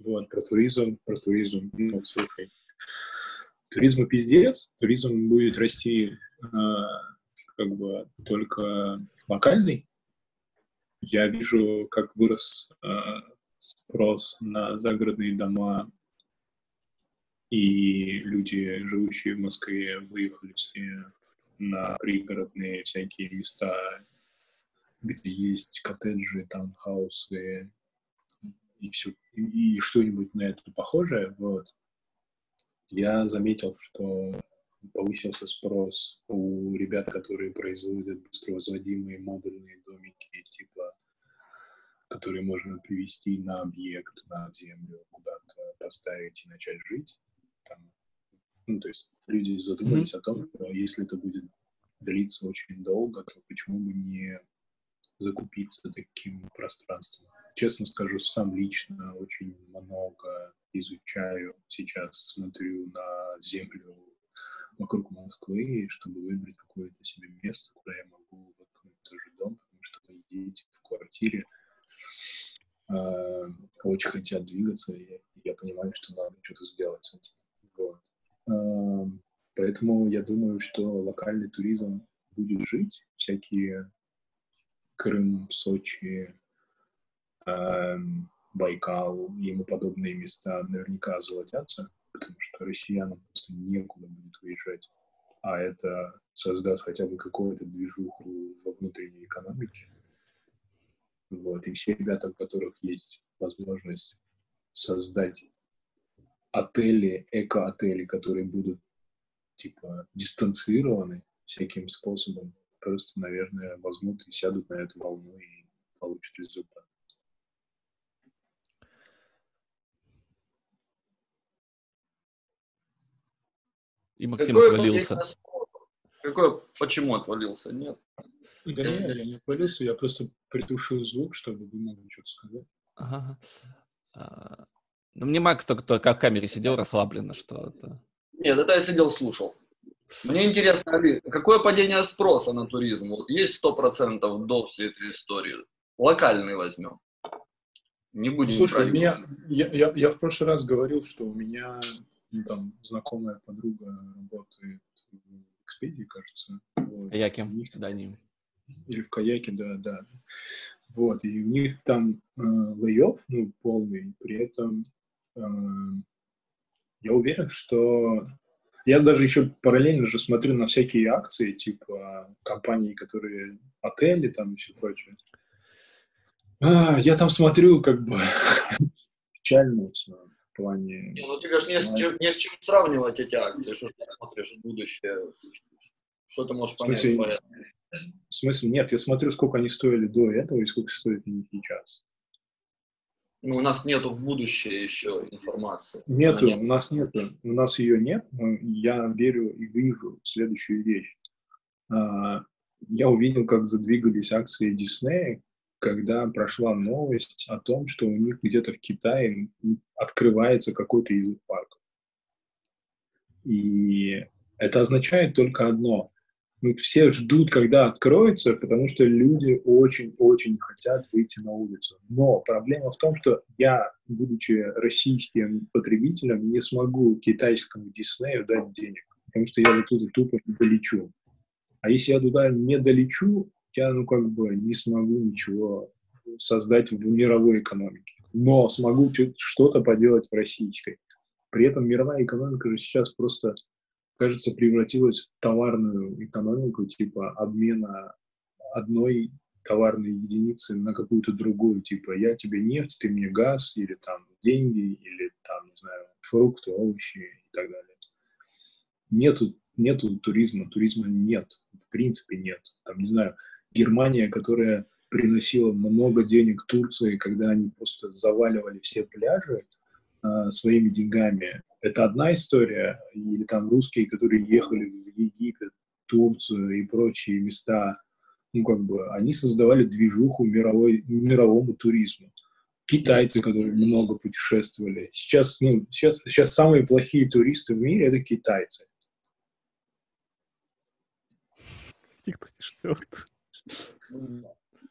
Вот, про туризм, про туризм. Ну, слушай, туризм пиздец, туризм будет расти э, как бы только локальный. Я вижу, как вырос э, спрос на загородные дома, и люди, живущие в Москве, выехали на пригородные всякие места, где есть коттеджи, таунхаусы и все, и что-нибудь на это похожее, вот. Я заметил, что повысился спрос у ребят, которые производят быстро возводимые модульные домики, типа, которые можно привести на объект, на землю, куда-то поставить и начать жить. Там, ну, то есть люди задумались mm-hmm. о том, что если это будет длиться очень долго, то почему бы не закупиться таким пространством. Честно скажу, сам лично очень много изучаю сейчас, смотрю на землю вокруг Москвы, чтобы выбрать какое-то себе место, куда я могу воткнуть тоже дом, потому что мои дети в квартире э, очень хотят двигаться, и я понимаю, что надо что-то сделать с этим. Вот. Э, поэтому я думаю, что локальный туризм будет жить, всякие Крым, Сочи, Байкал и ему подобные места наверняка озолотятся, потому что россиянам просто некуда будет выезжать. А это создаст хотя бы какую-то движуху во внутренней экономике. Вот. И все ребята, у которых есть возможность создать отели, эко-отели, которые будут типа дистанцированы всяким способом, просто, наверное, возьмут и сядут на эту волну и получат результат. И Максим Какое отвалился. Какой, почему отвалился? Нет. Да нет, я не отвалился, я просто притушил звук, чтобы вы могли что-то сказать. Ага. А, ну, мне Макс только, только в камере сидел расслабленно, что это... Нет, это я сидел, слушал. Мне интересно, Али, какое падение спроса на туризм? Есть сто процентов до всей этой истории? Локальный возьмем. Не будем Слушай, у меня, я, я, я в прошлый раз говорил, что у меня ну, там знакомая подруга работает в Экспедии, кажется. Вот. Каяке, да, не. Или в Каяке, да, да. Вот, и у них там э, лейов, ну, полный, при этом э, я уверен, что я даже еще параллельно же смотрю на всякие акции, типа компаний, которые отели там и все прочее. А, я там смотрю как бы печально все плане... Не, ну тебе же не, с чем, не с чем сравнивать эти акции, что ты смотришь в будущее, что ты можешь понять? В смысле, в смысле, нет, я смотрю, сколько они стоили до этого и сколько стоят они сейчас. Ну, у нас нету в будущее еще информации. Нету, у нас нету, у нас ее нет. Я верю и вижу следующую вещь. А, я увидел, как задвигались акции Диснея, когда прошла новость о том, что у них где-то в Китае открывается какой-то из их парков. И это означает только одно ну, все ждут, когда откроется, потому что люди очень-очень хотят выйти на улицу. Но проблема в том, что я, будучи российским потребителем, не смогу китайскому Диснею дать денег, потому что я оттуда тупо не долечу. А если я туда не долечу, я, ну, как бы не смогу ничего создать в мировой экономике. Но смогу что-то поделать в российской. При этом мировая экономика же сейчас просто кажется, превратилась в товарную экономику, типа обмена одной товарной единицы на какую-то другую, типа я тебе нефть, ты мне газ, или там деньги, или там, не знаю, фрукты, овощи и так далее. Нету, нету туризма, туризма нет, в принципе нет. Там, не знаю, Германия, которая приносила много денег Турции, когда они просто заваливали все пляжи э, своими деньгами, это одна история, или там русские, которые ехали в Египет, Турцию и прочие места, ну, как бы, они создавали движуху мировой, мировому туризму. Китайцы, которые много путешествовали. Сейчас, ну, сейчас, сейчас самые плохие туристы в мире — это китайцы. Типа?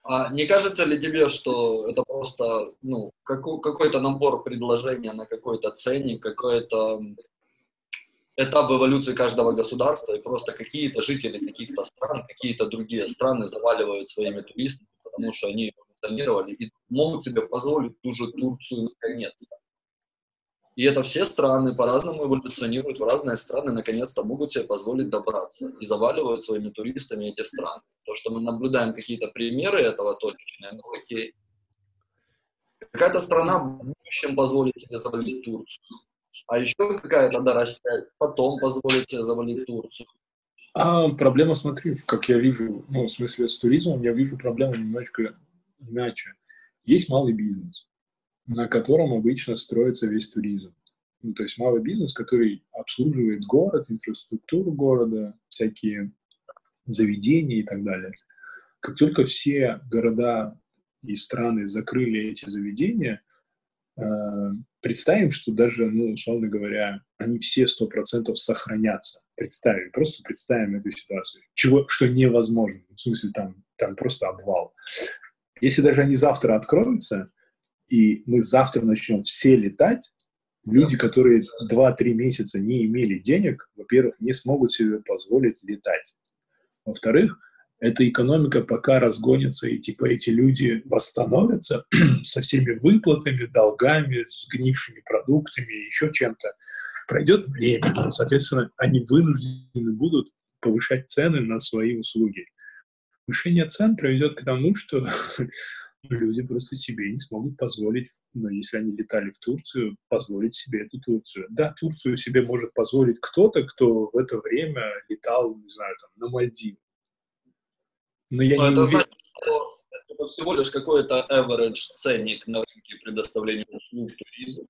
А не кажется ли тебе, что это просто ну, какой- какой-то набор предложений на какой-то ценник, какой-то этап эволюции каждого государства, и просто какие-то жители каких-то стран, какие-то другие страны заваливают своими туристами, потому что они эволюционировали и могут себе позволить ту же Турцию наконец-то. И это все страны по-разному эволюционируют, в разные страны наконец-то могут себе позволить добраться и заваливают своими туристами эти страны. То, что мы наблюдаем какие-то примеры этого точечные, ну окей. Какая-то страна в будущем позволит себе завалить Турцию. А еще какая-то, да, Россия потом позволит себе завалить Турцию. А проблема, смотри, как я вижу, ну, в смысле, с туризмом, я вижу проблему немножко иначе. Есть малый бизнес, на котором обычно строится весь туризм. Ну, то есть малый бизнес, который обслуживает город, инфраструктуру города, всякие заведения и так далее. Как только все города и страны закрыли эти заведения, э, представим, что даже, ну, условно говоря, они все сто процентов сохранятся. Представим, просто представим эту ситуацию. Чего, что невозможно. В смысле, там, там просто обвал. Если даже они завтра откроются, и мы завтра начнем все летать, люди, которые 2-3 месяца не имели денег, во-первых, не смогут себе позволить летать. Во-вторых, эта экономика пока разгонится, и типа эти люди восстановятся со всеми выплатами, долгами, с гнившими продуктами, еще чем-то. Пройдет время, соответственно, они вынуждены будут повышать цены на свои услуги. Повышение цен приведет к тому, что люди просто себе не смогут позволить, ну, если они летали в Турцию, позволить себе эту Турцию. Да, Турцию себе может позволить кто-то, кто в это время летал, не знаю, там, на Мальдивы. Но я Но не это уверен. значит, что это всего лишь какой-то average ценник на рынке предоставления услуг туризма.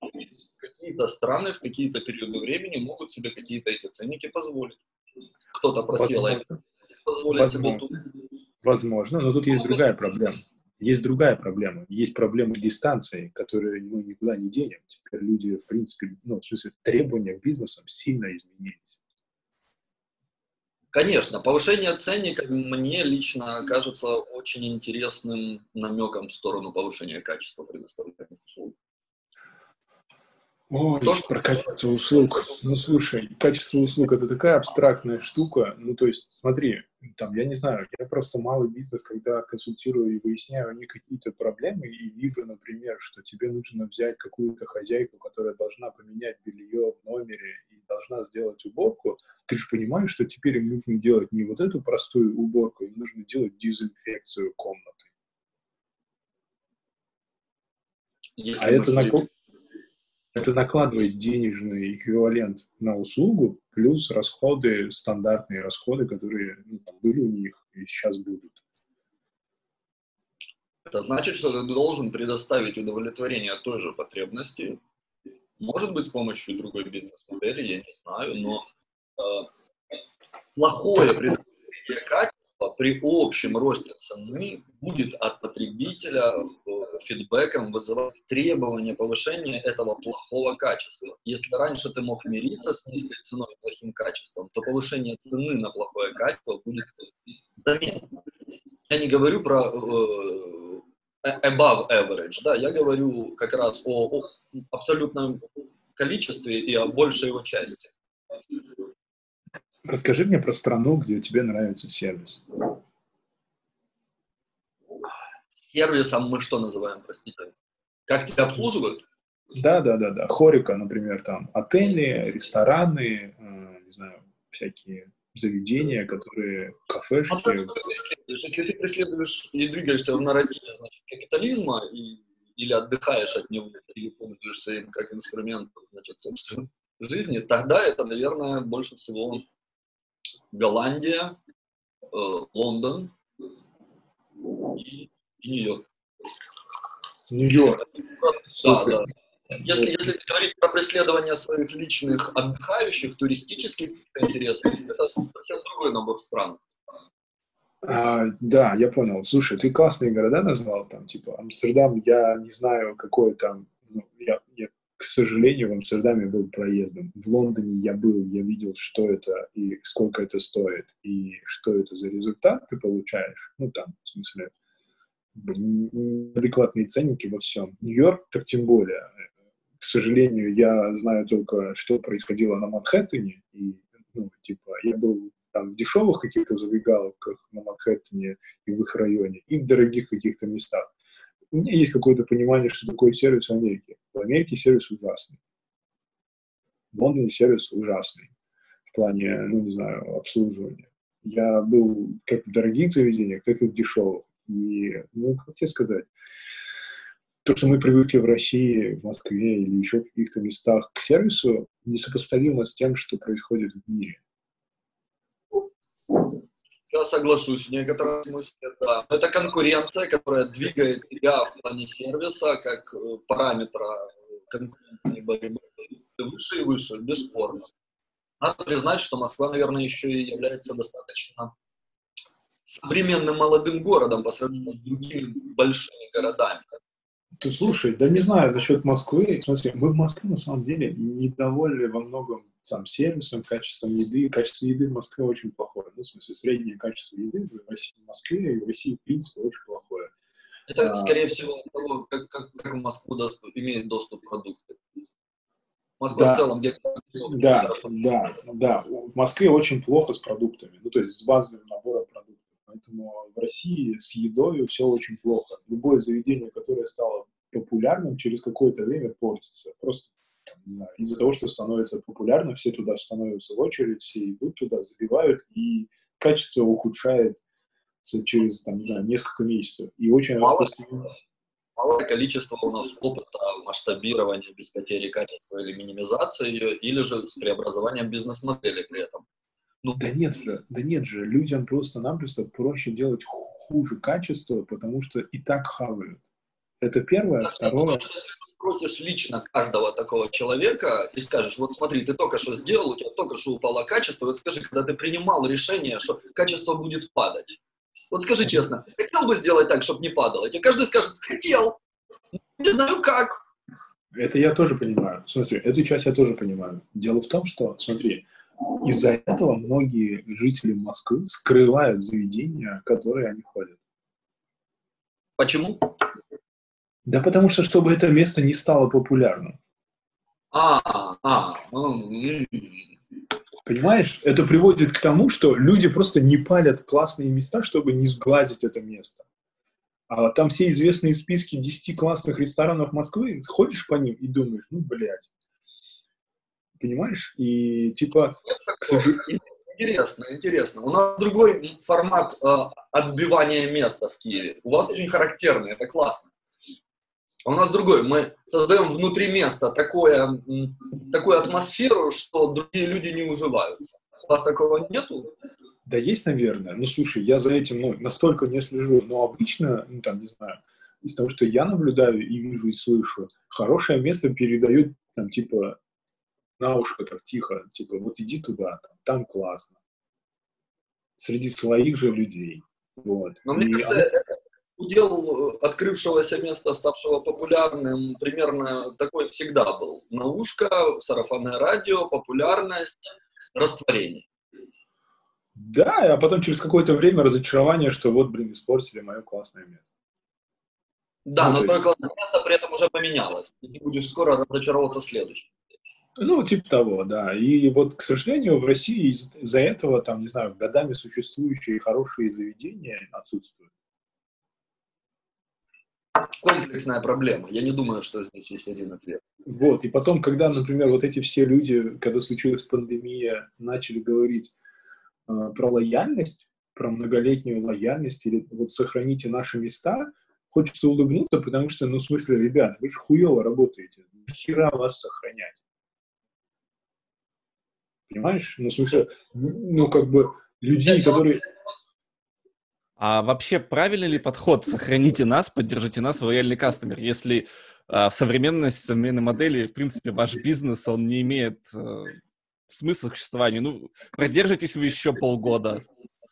Какие-то страны в какие-то периоды времени могут себе какие-то эти ценники позволить. Кто-то просил а Возможно. позволить Возможно. Возможно, но тут есть другая проблема. Есть другая проблема. Есть проблема дистанции, которую мы никуда не денем. Теперь люди, в принципе, ну, в смысле, требования к бизнесам сильно изменились. Конечно, повышение ценника мне лично кажется очень интересным намеком в сторону повышения качества предоставляемых услуг. Ой, То, что- про качество услуг. Ну, слушай, качество услуг — это такая абстрактная штука. Ну, то есть, смотри, там, я не знаю, я просто малый бизнес, когда консультирую и выясняю у них какие-то проблемы, и вижу, например, что тебе нужно взять какую-то хозяйку, которая должна поменять белье в номере и должна сделать уборку, ты же понимаешь, что теперь им нужно делать не вот эту простую уборку, им нужно делать дезинфекцию комнаты. Если А это, жили- нако- это накладывает денежный эквивалент на услугу, плюс расходы, стандартные расходы, которые ну, были у них и сейчас будут. Это значит, что ты должен предоставить удовлетворение той же потребности, может быть, с помощью другой бизнес-модели, я не знаю, но э, плохое предоставление при общем росте цены будет от потребителя э, фидбэком вызывать требования повышения этого плохого качества. Если раньше ты мог мириться с низкой ценой и плохим качеством, то повышение цены на плохое качество будет заметно. Я не говорю про э, above average, да, я говорю как раз о, о абсолютном количестве и о большей его части. Расскажи мне про страну, где тебе нравится сервис. Сервисом мы что называем, простите? Как тебя обслуживают? Да, да, да, да. Хорика, например, там отели, рестораны, э, не знаю, всякие заведения, которые кафешки. А то. Если ты преследуешь и двигаешься в нарративе значит, капитализма и, или отдыхаешь от него, или пользуешься им как инструментом значит, собственной жизни, тогда это, наверное, больше всего Голландия, э, Лондон и, и Нью-Йорк. Нью-Йорк. Да, да. Если, если говорить про преследование своих личных отдыхающих, туристических интересов, это совсем другой набор стран. А, да, я понял. Слушай, ты классные города назвал, там, типа, Амстердам, я не знаю, какой там, к сожалению, в Амстердаме был проездом. В Лондоне я был, я видел, что это и сколько это стоит, и что это за результат ты получаешь, ну, там, в смысле, адекватные ценники во всем. Нью-Йорк, так тем более. К сожалению, я знаю только, что происходило на Манхэттене, и, ну, типа, я был там в дешевых каких-то забегаловках на Манхэттене и в их районе, и в дорогих каких-то местах. У меня есть какое-то понимание, что такое сервис в Америке. В Америке сервис ужасный. В Лондоне сервис ужасный в плане, ну, не знаю, обслуживания. Я был как в дорогих заведениях, так и в дешевых. И, ну, как тебе сказать, то, что мы привыкли в России, в Москве или еще в каких-то местах к сервису, несопоставимо с тем, что происходит в мире. Я соглашусь в некотором смысле, да. Это конкуренция, которая двигает тебя в плане сервиса как э, параметра конкурентной борьбы выше и выше, бесспорно. Надо признать, что Москва, наверное, еще и является достаточно современным молодым городом по сравнению с другими большими городами. Ты слушай, да не знаю насчет Москвы. Смотри, мы в Москве на самом деле недовольны во многом сам сервисом, качеством еды. Качество еды в Москве очень плохое. Ну, в смысле, среднее качество еды в, России, в Москве и в России, в принципе, очень плохое. Это, а, скорее всего, того, как, как, как в Москву доступ, имеет доступ продукты. Москва да, в целом где Да, да, да. В Москве очень плохо с продуктами. Ну, то есть с базовым набором продуктов. Поэтому в России с едой все очень плохо. Любое заведение, которое стало популярным, через какое-то время портится. Просто из-за того, что становится популярным, все туда становятся в очередь, все идут туда, забивают, и качество ухудшается через там, да, несколько месяцев. И очень Мало, малое количество у нас опыта масштабирования без потери качества или минимизации ее, или же с преобразованием бизнес-модели при этом. Ну, да нет же, да нет же, людям просто-напросто проще делать хуже качество, потому что и так хавают. Это первое. Второе. Ты спросишь лично каждого такого человека и скажешь, вот смотри, ты только что сделал, у тебя только что упало качество, вот скажи, когда ты принимал решение, что качество будет падать, вот скажи честно, хотел бы сделать так, чтобы не падало? И каждый скажет, хотел, не знаю как. Это я тоже понимаю. Смотри, эту часть я тоже понимаю. Дело в том, что, смотри, из-за этого многие жители Москвы скрывают заведения, в которые они ходят. Почему? Да потому что, чтобы это место не стало популярным. А, а, Понимаешь, это приводит к тому, что люди просто не палят классные места, чтобы не сглазить это место. А там все известные списки 10 классных ресторанов Москвы, ходишь по ним и думаешь, ну, блядь. Понимаешь? И типа, к сожалению... Интересно, интересно. У нас другой формат э, отбивания места в Киеве. У вас очень характерный, это классно. А у нас другой. Мы создаем внутри места такое, такую атмосферу, что другие люди не уживаются. У вас такого нету? Да есть, наверное. Ну, слушай, я за этим ну, настолько не слежу. Но обычно, ну, там, не знаю, из того, что я наблюдаю и вижу, и слышу, хорошее место передают, там, типа, на ушко так тихо, типа, вот иди туда, там, там классно. Среди своих же людей. Вот. Но мне и кажется, оно... удел открывшегося места, ставшего популярным, примерно такой всегда был. Наушка, сарафанное радио, популярность, растворение. Да, а потом через какое-то время разочарование, что вот, блин, испортили мое классное место. Да, ну, но твое классное место при этом уже поменялось. И ты будешь скоро разочаровываться следующим. Ну, типа того, да. И вот, к сожалению, в России из-за этого, там, не знаю, годами существующие хорошие заведения отсутствуют комплексная проблема. Я не думаю, что здесь есть один ответ. Вот, и потом, когда, например, вот эти все люди, когда случилась пандемия, начали говорить э, про лояльность, про многолетнюю лояльность, или вот сохраните наши места, хочется улыбнуться, потому что, ну, в смысле, ребят, вы же хуево работаете, хера вас сохранять. Понимаешь? Ну, в смысле, ну, как бы, людей, которые... А вообще правильный ли подход «сохраните нас, поддержите нас, лояльный кастомер», если а, в современности, современной модели, в принципе, ваш бизнес, он не имеет э, смысла существования. Ну, продержитесь вы еще полгода.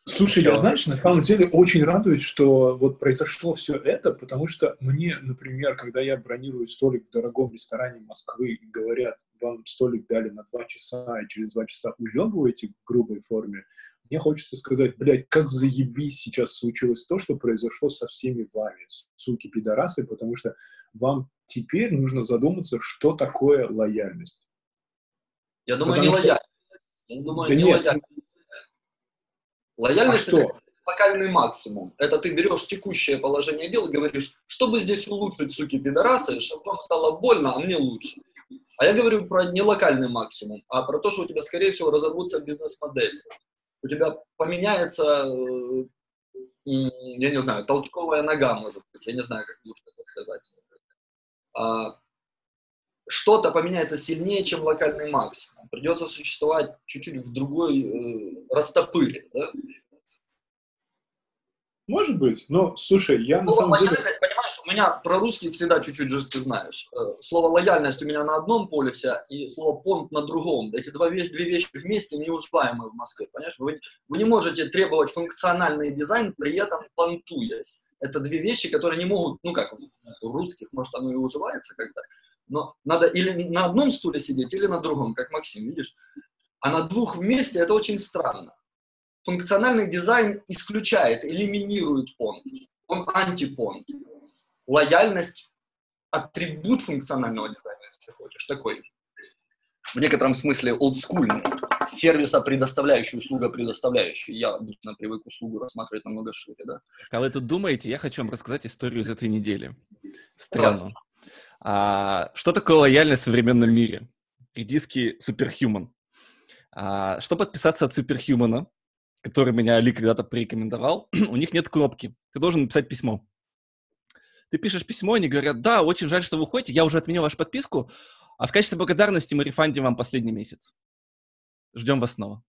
Слушай, я, знаешь, на самом деле очень радует, что вот произошло все это, потому что мне, например, когда я бронирую столик в дорогом ресторане Москвы и говорят, вам столик дали на два часа, и через два часа уебываете в грубой форме, мне хочется сказать, блядь, как заебись сейчас случилось то, что произошло со всеми вами, суки пидорасы, потому что вам теперь нужно задуматься, что такое лояльность. Я думаю, Потому не что... лояльность. Я думаю, да не нет. лояльность. Лояльность а что? это локальный максимум. Это ты берешь текущее положение дел и говоришь, чтобы здесь улучшить, суки пидорасы, чтобы вам стало больно, а мне лучше. А я говорю про не локальный максимум, а про то, что у тебя, скорее всего, разорвутся бизнес-модели. У тебя поменяется, э, я не знаю, толчковая нога, может быть, я не знаю, как лучше это сказать. А, что-то поменяется сильнее, чем локальный максимум. Придется существовать чуть-чуть в другой э, растопыре. Да? Может быть, но слушай, я на ну, самом деле... Понимаешь, у меня про русский всегда чуть-чуть же ты знаешь. Э, слово лояльность у меня на одном полюсе и слово понт на другом. Эти два, две вещи вместе неуживаемы в Москве. Понимаешь, вы, вы не можете требовать функциональный дизайн, при этом понтуясь. Это две вещи, которые не могут, ну как, в русских, может, оно и уживается как-то, но надо или на одном стуле сидеть, или на другом, как Максим, видишь? А на двух вместе это очень странно функциональный дизайн исключает, элиминирует понт. Он антипонт. Лояльность – атрибут функционального дизайна, если хочешь, такой. В некотором смысле олдскульный. Сервиса предоставляющий, услуга предоставляющий. Я обычно привык услугу рассматривать намного шире, да. Когда вы тут думаете, я хочу вам рассказать историю из этой недели. Странно. А, что такое лояльность в современном мире? Редиски Superhuman. А, чтобы подписаться от Superhuman, который меня Али когда-то порекомендовал, у них нет кнопки. Ты должен написать письмо. Ты пишешь письмо, они говорят, да, очень жаль, что вы уходите, я уже отменил вашу подписку, а в качестве благодарности мы рефандим вам последний месяц. Ждем вас снова.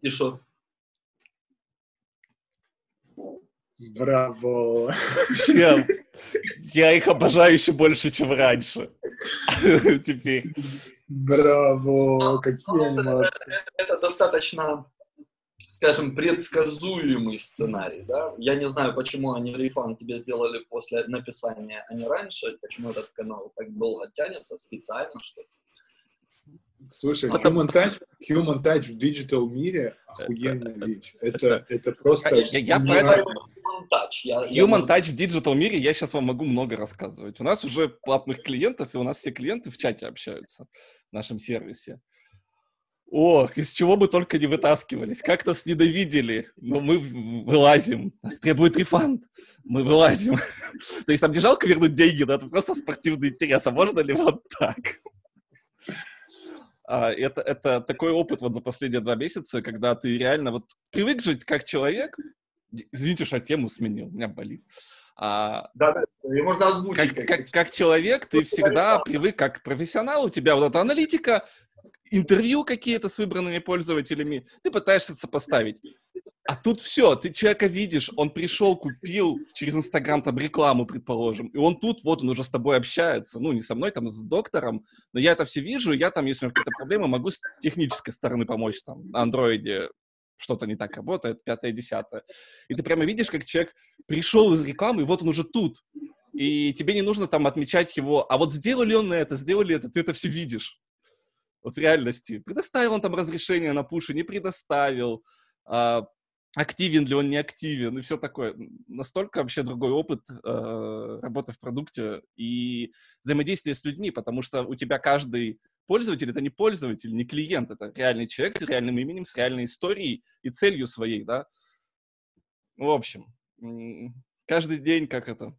И что? Браво! Я, я их обожаю еще больше, чем раньше. Теперь. Браво! Какие анимации! Это достаточно, скажем, предсказуемый сценарий, да? Я не знаю, почему они рефан тебе сделали после написания, а не раньше, почему этот канал так долго тянется, специально, что ли? Слушай, Human Touch, Human Touch в digital мире охуенная вещь. Это, это просто... Я, я Human Touch. Human Touch в digital мире я сейчас вам могу много рассказывать. У нас уже платных клиентов, и у нас все клиенты в чате общаются в нашем сервисе. Ох, из чего бы только не вытаскивались. Как нас ненавидели, но мы вылазим. Нас требует refund. Мы вылазим. То есть нам не жалко вернуть деньги, да? Это просто спортивный интерес. А можно ли вот так? А, это, это такой опыт вот за последние два месяца, когда ты реально вот привык жить как человек. Извините, что тему сменил, у меня болит. А, да, да, и можно озвучить. Как, как, как человек ты всегда привык, как профессионал, у тебя вот эта аналитика, интервью какие-то с выбранными пользователями, ты пытаешься сопоставить. А тут все, ты человека видишь, он пришел, купил через Инстаграм там рекламу, предположим, и он тут, вот он уже с тобой общается, ну, не со мной, там, с доктором, но я это все вижу, я там, если у меня какие-то проблемы, могу с технической стороны помочь, там, на андроиде что-то не так работает, пятое, десятое. И ты прямо видишь, как человек пришел из рекламы, и вот он уже тут. И тебе не нужно там отмечать его, а вот сделали он это, сделали это, ты это все видишь. Вот в реальности. Предоставил он там разрешение на пуши, не предоставил. А, активен ли он, не активен, и все такое. Настолько вообще другой опыт э, работы в продукте и взаимодействия с людьми, потому что у тебя каждый пользователь — это не пользователь, не клиент, это реальный человек с реальным именем, с реальной историей и целью своей, да. В общем, каждый день как это.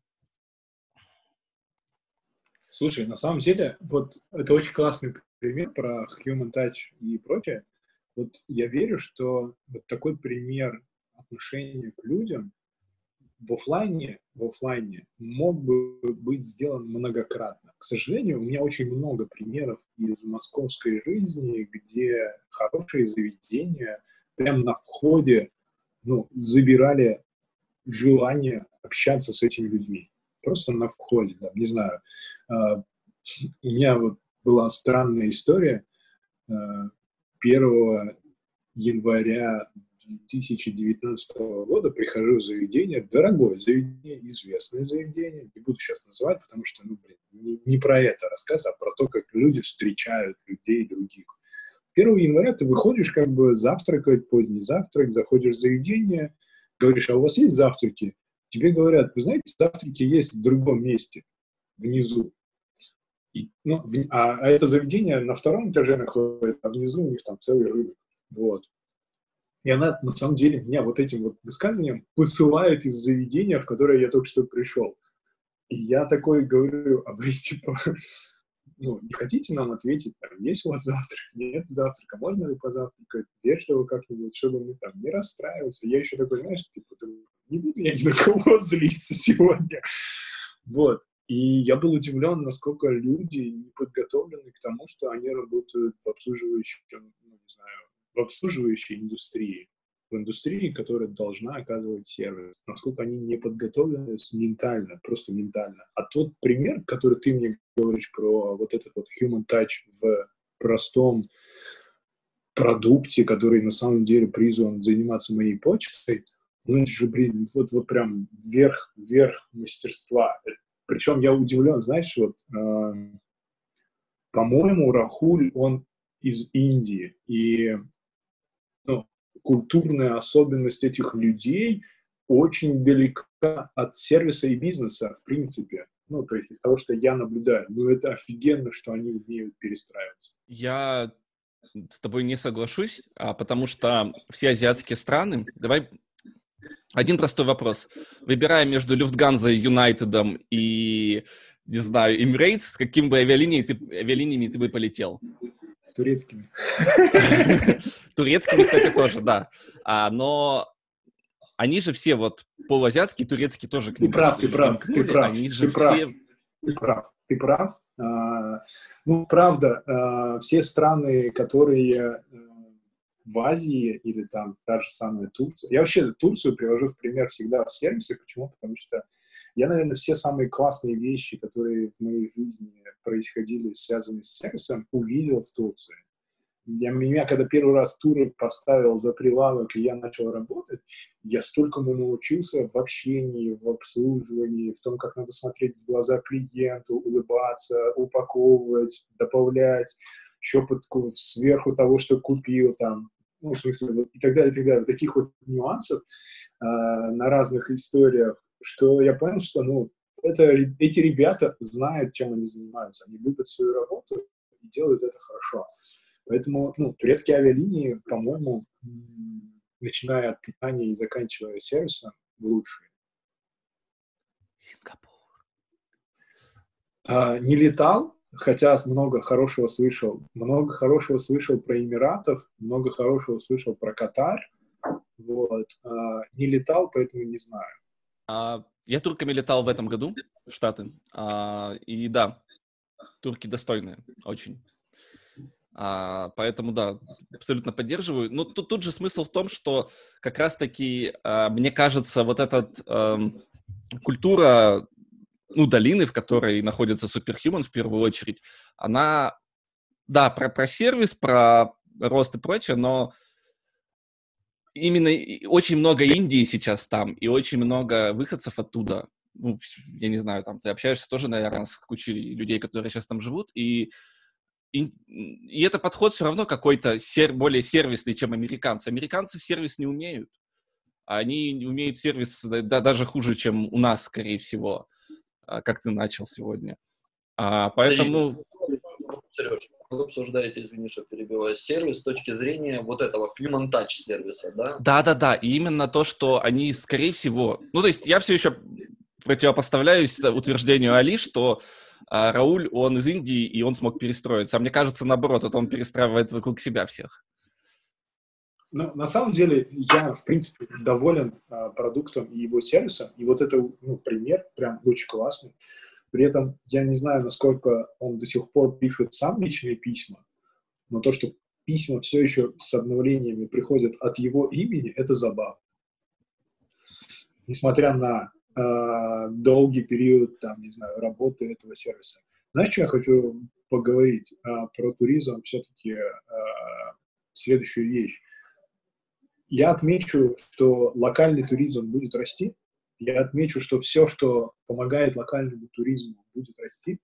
Слушай, на самом деле, вот это очень классный пример про Human Touch и прочее, вот я верю, что вот такой пример отношения к людям в офлайне, в офлайне мог бы быть сделан многократно. К сожалению, у меня очень много примеров из московской жизни, где хорошие заведения прямо на входе ну, забирали желание общаться с этими людьми. Просто на входе, там, не знаю. Э, у меня вот была странная история. Э, 1 января 2019 года прихожу в заведение, дорогое заведение, известное заведение, не буду сейчас называть, потому что, ну, блин, не, не про это рассказ, а про то, как люди встречают людей других. 1 января ты выходишь как бы завтракать, поздний завтрак, заходишь в заведение, говоришь, а у вас есть завтраки? Тебе говорят, вы знаете, завтраки есть в другом месте, внизу. И, ну, в, а, а это заведение на втором этаже находится, а внизу у них там целый рынок. Вот. И она, на самом деле, меня вот этим вот высказыванием посылает из заведения, в которое я только что пришел. И я такой говорю, а вы, типа, ну, не хотите нам ответить, там, есть у вас завтрак, нет завтрака, можно ли позавтракать, вежливо как-нибудь, чтобы мы там не расстраиваться. Я еще такой, знаешь, типа, не буду я ни на кого злиться сегодня. Вот. И я был удивлен, насколько люди не подготовлены к тому, что они работают в обслуживающем, ну, не знаю, в обслуживающей индустрии, в индустрии, которая должна оказывать сервис, насколько они не подготовлены ментально, просто ментально. А тот пример, который ты мне говоришь про вот этот вот human touch в простом продукте, который на самом деле призван заниматься моей почтой, ну это же, блин, вот, вот прям верх, верх мастерства. Причем я удивлен, знаешь, вот, э, по-моему, Рахуль, он из Индии, и ну, культурная особенность этих людей очень далека от сервиса и бизнеса, в принципе. Ну, то есть из того, что я наблюдаю. Ну, это офигенно, что они умеют перестраиваться. Я с тобой не соглашусь, а потому что все азиатские страны... Давай один простой вопрос. Выбирая между Люфтганзой, Юнайтедом и, не знаю, Emirates, каким бы авиалинией ты, авиалиниями ты бы полетел? Турецкими. Турецкими, кстати, тоже, да. А, но они же все вот полуазиатские, турецкие тоже к ним. Ты прав, ты прав, ты прав. Они же ты прав. все... Ты прав, ты прав. А, ну, правда, а, все страны, которые э, в Азии или там та же самая Турция. Я вообще Турцию привожу в пример всегда в сервисе. Почему? Потому что я, наверное, все самые классные вещи, которые в моей жизни происходили, связанные с сервисом, увидел в Турции. Я, меня, когда первый раз туры поставил за прилавок, и я начал работать, я столькому научился в общении, в обслуживании, в том, как надо смотреть в глаза клиенту, улыбаться, упаковывать, добавлять щепотку сверху того, что купил, там, ну, в смысле, и так далее, и так далее. Таких вот нюансов э, на разных историях, что я понял, что, ну, это, эти ребята знают, чем они занимаются. Они любят свою работу и делают это хорошо. Поэтому, ну, турецкие авиалинии, по-моему, начиная от питания и заканчивая сервисом, лучшие. Сингапур. А, не летал, хотя много хорошего слышал. Много хорошего слышал про Эмиратов, много хорошего слышал про Катар. Вот. А, не летал, поэтому не знаю. А, я турками летал в этом году в Штаты. А, и да, турки достойные, очень. А, поэтому, да, абсолютно поддерживаю. Но тут, тут же смысл в том, что как раз-таки, а, мне кажется, вот эта а, культура ну, долины, в которой находится Superhuman в первую очередь, она, да, про, про сервис, про рост и прочее, но именно очень много Индии сейчас там, и очень много выходцев оттуда. Ну, я не знаю, там ты общаешься тоже, наверное, с кучей людей, которые сейчас там живут, и, и, и это подход все равно какой-то сер, более сервисный, чем американцы. Американцы в сервис не умеют. Они умеют сервис да, даже хуже, чем у нас, скорее всего. А, как ты начал сегодня. А, поэтому... Сереж, вы обсуждаете, извини, что перебиваю, сервис с точки зрения вот этого human touch сервиса, да? Да-да-да, и именно то, что они, скорее всего... Ну, то есть я все еще противопоставляюсь утверждению Али, что а, Рауль, он из Индии, и он смог перестроиться. А мне кажется, наоборот, это он перестраивает вокруг себя всех. Ну, на самом деле, я, в принципе, доволен а, продуктом и его сервисом. И вот это ну, пример прям очень классный. При этом я не знаю, насколько он до сих пор пишет сам личные письма, но то, что письма все еще с обновлениями приходят от его имени, это забавно. Несмотря на э, долгий период, там, не знаю, работы этого сервиса. Знаешь, что я хочу поговорить э, про туризм все-таки э, следующую вещь. Я отмечу, что локальный туризм будет расти. Я отмечу, что все, что помогает локальному туризму, будет расти.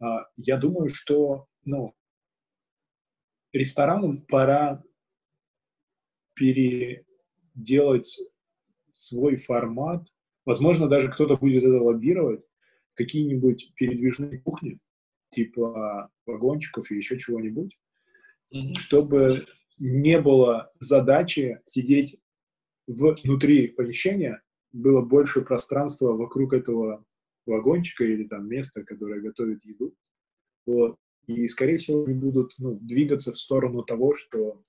А, я думаю, что ну, ресторанам пора переделать свой формат. Возможно, даже кто-то будет это лоббировать. Какие-нибудь передвижные кухни, типа вагончиков и еще чего-нибудь, mm-hmm. чтобы не было задачи сидеть внутри помещения, было больше пространства вокруг этого вагончика или там места, которое готовит еду. Вот. И, скорее всего, они будут ну, двигаться в сторону того, что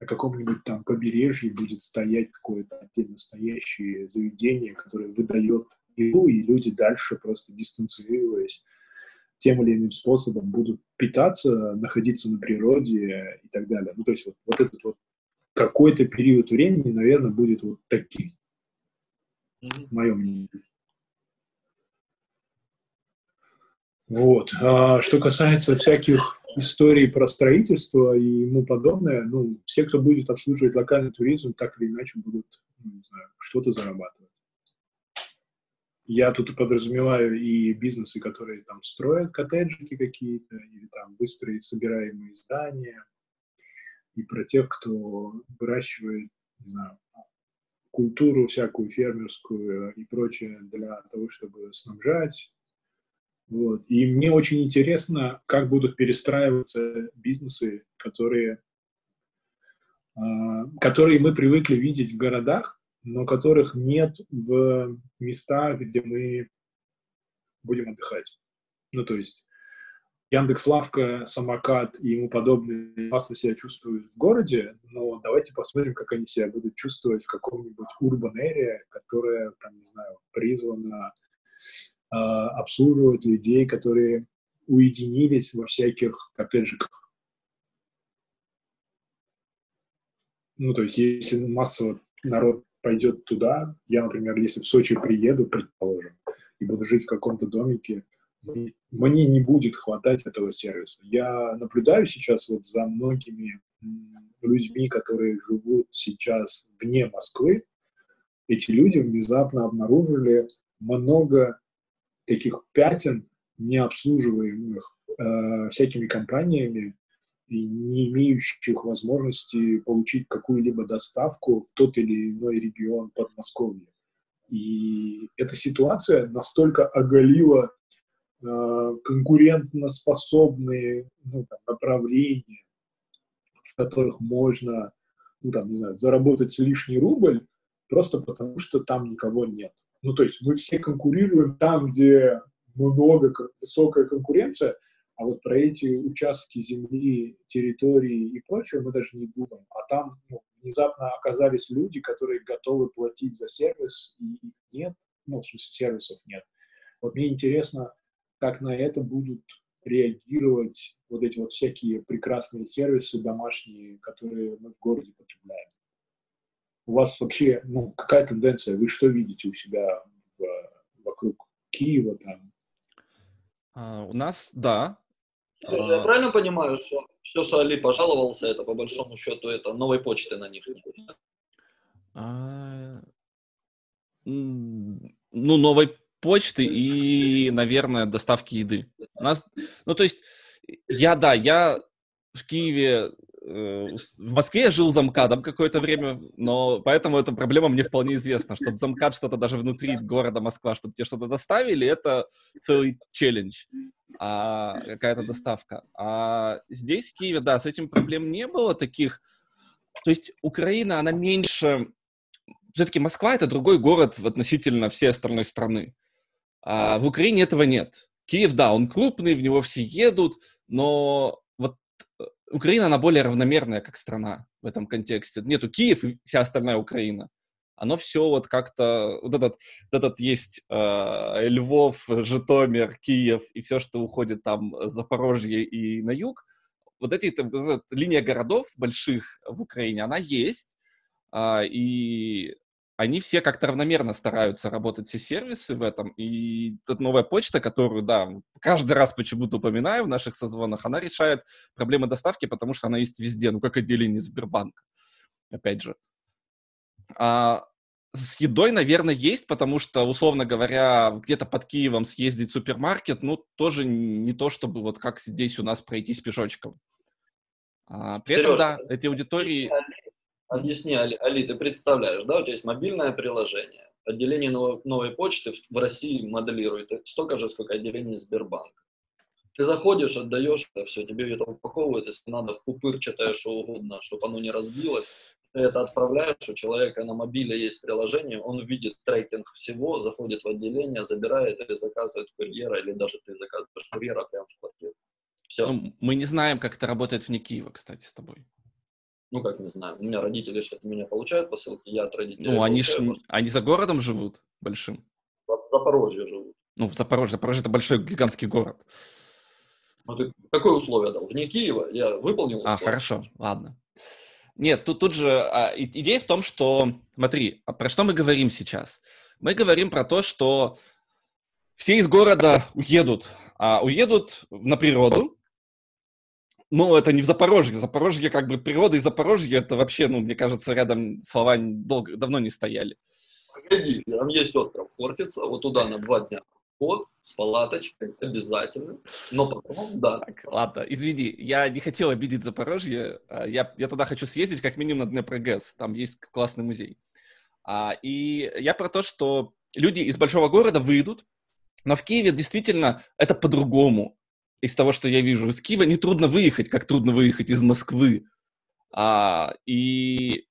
на каком-нибудь там побережье будет стоять какое-то отдельно стоящее заведение, которое выдает еду, и люди дальше просто дистанцируясь тем или иным способом будут питаться, находиться на природе и так далее. Ну, то есть вот, вот этот вот какой-то период времени, наверное, будет вот таким. Mm-hmm. Мое мнение. Вот. А что касается всяких историй про строительство и ему подобное, ну, все, кто будет обслуживать локальный туризм, так или иначе будут, ну, не знаю, что-то зарабатывать. Я тут подразумеваю и бизнесы, которые там строят коттеджики какие-то, или там быстрые собираемые здания, и про тех, кто выращивает, не знаю, культуру всякую фермерскую и прочее для того, чтобы снабжать вот. И мне очень интересно, как будут перестраиваться бизнесы, которые, э, которые мы привыкли видеть в городах, но которых нет в местах, где мы будем отдыхать. Ну, то есть Яндекс Лавка, Самокат и ему подобные классно себя чувствуют в городе, но давайте посмотрим, как они себя будут чувствовать в каком-нибудь urban area, которая, там, не знаю, призвана а, обслуживать людей, которые уединились во всяких коттеджиках. Ну, то есть, если массово народ пойдет туда, я, например, если в Сочи приеду, предположим, и буду жить в каком-то домике, мне не будет хватать этого сервиса. Я наблюдаю сейчас вот за многими людьми, которые живут сейчас вне Москвы. Эти люди внезапно обнаружили много таких пятен, не обслуживаемых э, всякими компаниями и не имеющих возможности получить какую-либо доставку в тот или иной регион Подмосковья. И эта ситуация настолько оголила э, конкурентоспособные ну, там, направления, в которых можно ну, там, не знаю, заработать лишний рубль, просто потому что там никого нет. Ну, то есть мы все конкурируем там, где много, высокая конкуренция, а вот про эти участки земли, территории и прочее мы даже не думаем. А там ну, внезапно оказались люди, которые готовы платить за сервис, и их нет, ну, в смысле, сервисов нет. Вот мне интересно, как на это будут реагировать вот эти вот всякие прекрасные сервисы домашние, которые мы в городе потребляем у вас вообще, ну, какая тенденция? Вы что видите у себя в, вокруг Киева там? А, у нас, да. Слушай, я правильно понимаю, что все, что Али пожаловался, это по большому счету это новой почты на них а... Ну, новой почты и, наверное, доставки еды. У нас, ну, то есть, я, да, я в Киеве в Москве я жил замкадом какое-то время, но поэтому эта проблема мне вполне известна, чтобы замкад что-то даже внутри города Москва, чтобы тебе что-то доставили, это целый челлендж, а какая-то доставка. А здесь, в Киеве, да, с этим проблем не было таких. То есть Украина, она меньше... Все-таки Москва — это другой город относительно всей остальной страны. А в Украине этого нет. Киев, да, он крупный, в него все едут, но э, Украина, она более равномерная как страна в этом контексте. Нету Киев и вся остальная Украина. Оно все вот как-то... Вот этот, вот этот есть э, Львов, Житомир, Киев и все, что уходит там Запорожье и на юг. Вот эти вот эта линия городов больших в Украине, она есть. Э, и они все как-то равномерно стараются работать все сервисы в этом. И эта новая почта, которую, да, каждый раз почему-то упоминаю в наших созвонах, она решает проблемы доставки, потому что она есть везде, ну, как отделение Сбербанка, опять же. А с едой, наверное, есть, потому что, условно говоря, где-то под Киевом съездить в супермаркет, ну, тоже не то, чтобы вот как здесь у нас пройтись пешочком. А, при Сережа, этом, да, эти аудитории... Объясни, Али, Али, ты представляешь, да, у тебя есть мобильное приложение, отделение новой, новой почты в, в России моделирует столько же, сколько отделение Сбербанка. Ты заходишь, отдаешь это все, тебе это упаковывают, если надо, в пупырчатое что угодно, чтобы оно не разбилось. Ты это отправляешь, у человека на мобиле есть приложение, он видит трекинг всего, заходит в отделение, забирает или заказывает курьера, или даже ты заказываешь курьера прямо в квартиру. Все. Ну, мы не знаем, как это работает вне Киева, кстати, с тобой. Ну, как не знаю. У меня родители сейчас от меня получают посылки, я от родителей Ну, они, ж, они за городом живут большим? В Запорожье живут. Ну, в Запорожье. Запорожье – это большой гигантский город. Ну, ты какое условие дал? Вне Киева я выполнил. А, условие. хорошо, ладно. Нет, тут, тут же а, идея в том, что, смотри, а про что мы говорим сейчас? Мы говорим про то, что все из города уедут, а уедут на природу. Ну, это не в Запорожье. Запорожье, как бы, природа и Запорожье, это вообще, ну, мне кажется, рядом слова долго, давно не стояли. Погоди, там есть остров Хортица, вот туда на два дня вход с палаточкой обязательно, но потом, да. Так, ладно, извини, я не хотел обидеть Запорожье, а, я, я туда хочу съездить как минимум на Днепрогэс, там есть классный музей. А, и я про то, что люди из большого города выйдут, но в Киеве действительно это по-другому. Из того, что я вижу, из Киева не трудно выехать, как трудно выехать из Москвы. А, и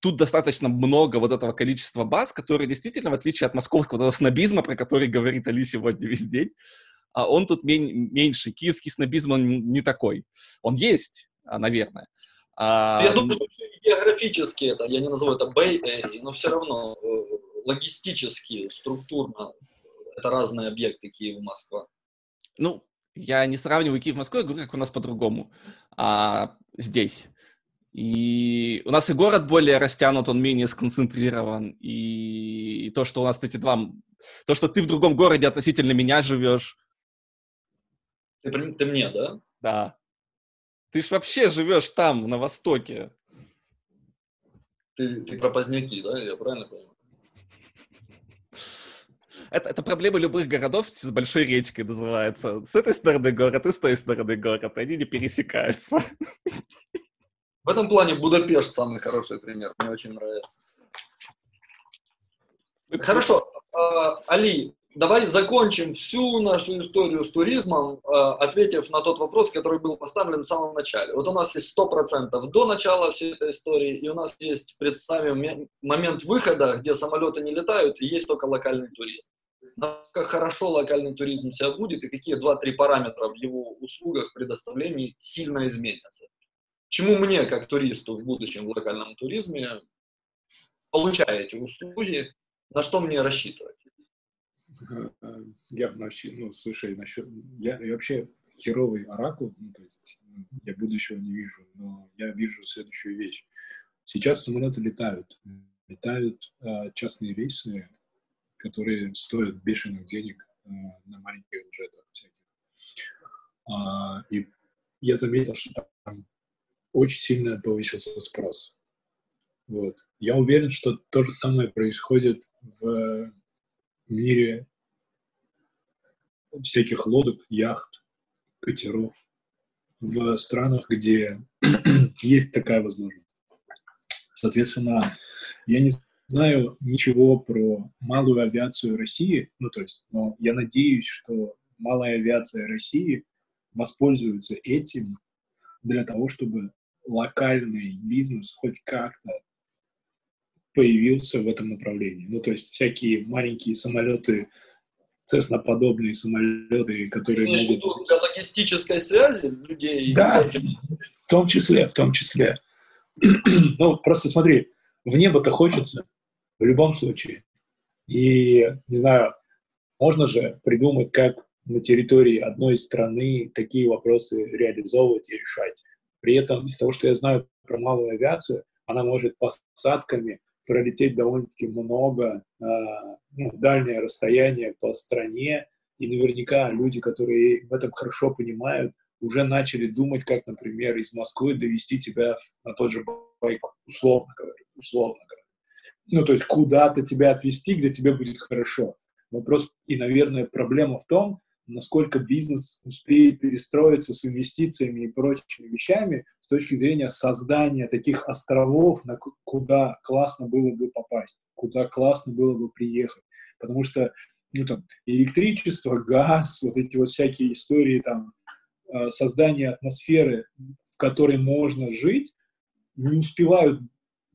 тут достаточно много вот этого количества баз, которые действительно, в отличие от московского этого снобизма, про который говорит Али сегодня весь день, а он тут мен- меньше. Киевский снобизм, он не такой. Он есть, а, наверное. А... Я думаю, что географически это, я не назову это Bay Area, но все равно э, логистически, структурно это разные объекты Киев и Москва. Ну, я не сравниваю Киев Москву, я говорю, как у нас по-другому. А здесь. И у нас и город более растянут, он менее сконцентрирован. И, и то, что у нас эти два... То, что ты в другом городе относительно меня живешь. Ты, ты мне, да? Да. Ты ж вообще живешь там, на востоке. Ты, ты про поздняки, да? Я правильно понимаю? Это, это проблема любых городов с большой речкой называется. С этой стороны город и с той стороны город. Они не пересекаются. В этом плане Будапешт самый хороший пример. Мне очень нравится. Хорошо, а, Али, давай закончим всю нашу историю с туризмом, а, ответив на тот вопрос, который был поставлен в самом начале. Вот у нас есть 100% до начала всей этой истории, и у нас есть, представим, момент выхода, где самолеты не летают, и есть только локальный туризм. Насколько хорошо локальный туризм себя будет, и какие 2-3 параметра в его услугах, предоставлении сильно изменятся чему мне, как туристу в будущем в локальном туризме, получая эти услуги, на что мне рассчитывать? Я вообще, ну, слушай, насчет, я, я вообще херовый оракул, ну, то есть я будущего не вижу, но я вижу следующую вещь. Сейчас самолеты летают, летают э, частные рейсы, которые стоят бешеных денег э, на маленьких бюджетах всяких. А, и я заметил, что там очень сильно повысился спрос. Вот. Я уверен, что то же самое происходит в мире всяких лодок, яхт, катеров, в странах, где есть такая возможность. Соответственно, я не знаю ничего про малую авиацию России, ну то есть, но я надеюсь, что малая авиация России воспользуется этим для того, чтобы локальный бизнес хоть как-то появился в этом направлении. Ну, то есть всякие маленькие самолеты, Цесна-подобные самолеты, которые Ты могут... Для логистической связи людей? Да, в том числе, в том числе. ну, просто смотри, в небо-то хочется в любом случае. И, не знаю, можно же придумать, как на территории одной страны такие вопросы реализовывать и решать. При этом из того, что я знаю про малую авиацию, она может посадками пролететь довольно-таки много, э, ну, дальнее расстояние по стране, и наверняка люди, которые в этом хорошо понимают, уже начали думать, как, например, из Москвы довести тебя на тот же Байкал, условно говоря, условно говоря. Ну, то есть куда-то тебя отвезти, где тебе будет хорошо. Вопрос, и, наверное, проблема в том, насколько бизнес успеет перестроиться с инвестициями и прочими вещами с точки зрения создания таких островов, на куда классно было бы попасть, куда классно было бы приехать. Потому что ну, там, электричество, газ, вот эти вот всякие истории там, э, создания атмосферы, в которой можно жить, не успевают